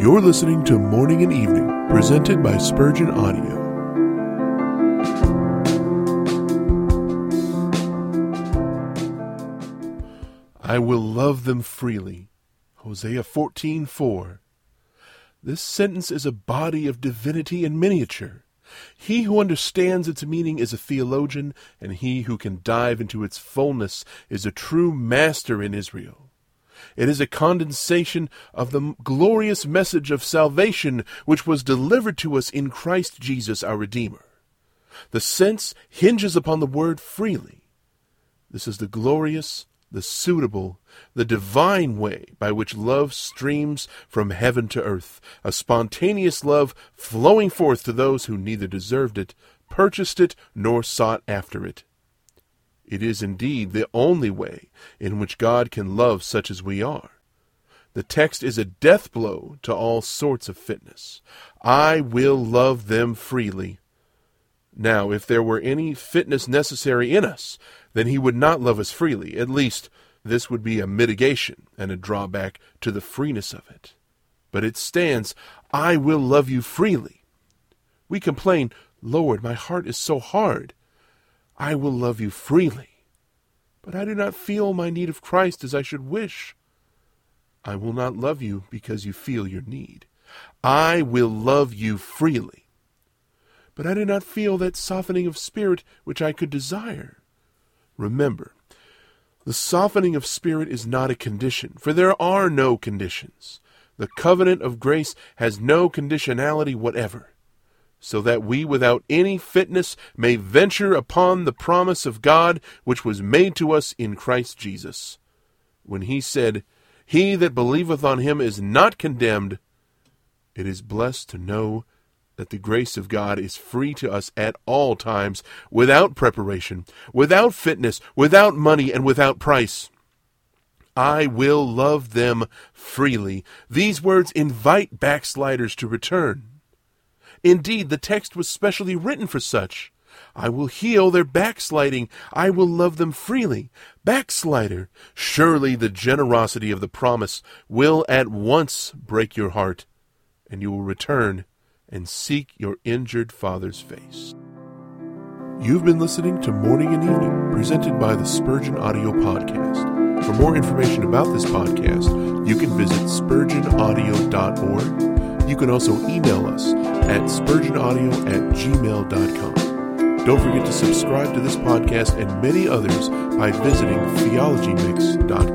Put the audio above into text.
You're listening to Morning and Evening, presented by Spurgeon Audio. I will love them freely. Hosea 14:4. This sentence is a body of divinity in miniature. He who understands its meaning is a theologian, and he who can dive into its fullness is a true master in Israel. It is a condensation of the glorious message of salvation which was delivered to us in Christ Jesus our Redeemer. The sense hinges upon the word freely. This is the glorious, the suitable, the divine way by which love streams from heaven to earth, a spontaneous love flowing forth to those who neither deserved it, purchased it, nor sought after it. It is indeed the only way in which God can love such as we are. The text is a death blow to all sorts of fitness. I will love them freely. Now, if there were any fitness necessary in us, then he would not love us freely. At least, this would be a mitigation and a drawback to the freeness of it. But it stands, I will love you freely. We complain, Lord, my heart is so hard. I will love you freely. But I do not feel my need of Christ as I should wish. I will not love you because you feel your need. I will love you freely. But I do not feel that softening of spirit which I could desire. Remember, the softening of spirit is not a condition, for there are no conditions. The covenant of grace has no conditionality whatever so that we without any fitness may venture upon the promise of God which was made to us in Christ Jesus. When he said, He that believeth on him is not condemned, it is blessed to know that the grace of God is free to us at all times, without preparation, without fitness, without money, and without price. I will love them freely. These words invite backsliders to return. Indeed, the text was specially written for such. I will heal their backsliding. I will love them freely. Backslider, surely the generosity of the promise will at once break your heart, and you will return and seek your injured father's face. You've been listening to Morning and Evening, presented by the Spurgeon Audio Podcast. For more information about this podcast, you can visit spurgeonaudio.org you can also email us at spurgeonaudio at gmail.com. Don't forget to subscribe to this podcast and many others by visiting theologymix.com.